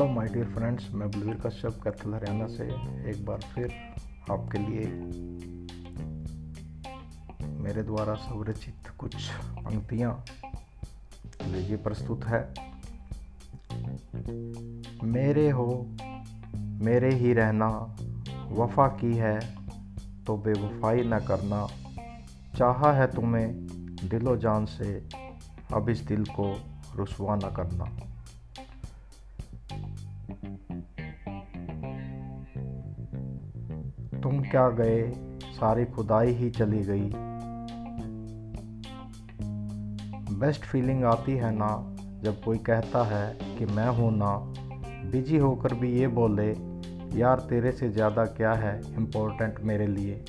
Dear friends, मैं बलवीर कश्यप कैथल हरियाणा से एक बार फिर आपके लिए मेरे द्वारा स्वरचित कुछ पंक्तियाँ लीजिए प्रस्तुत है। मेरे हो, मेरे ही रहना, वफा की है तो बेवफाई न करना। चाहा है तुम्हें दिलो जान से, अब इस दिल को रुसवा न करना। तुम क्या गए? सारी खुदाई ही चली गई। बेस्ट फीलिंग आती है ना, जब कोई कहता है कि मैं हूँ ना। बिज़ी होकर भी ये बोले, यार तेरे से ज़्यादा क्या है इम्पोर्टेंट मेरे लिए?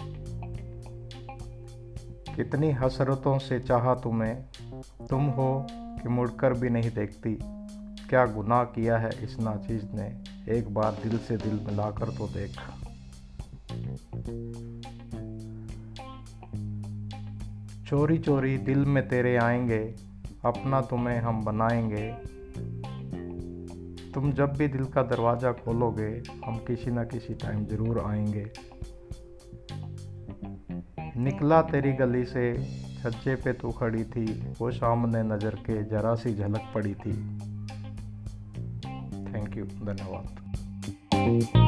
कितनी हसरतों से चाहा तुम्हें। तुम हो कि मुड़कर भी नहीं देखती। क्या गुनाह किया है इस नाचीज़ ने? एक बार दिल से दिल मिलाकर तो देख। चोरी चोरी दिल में तेरे आएँगे, अपना तुम्हें हम बनाएँगे। तुम जब भी दिल का दरवाज़ा खोलोगे, हम किसी ना किसी टाइम ज़रूर आएँगे। निकला तेरी गली से, छज्जे पे तू खड़ी थी, वो सामने नज़र के जरा सी झलक पड़ी थी। थैंक यू धन्यवाद।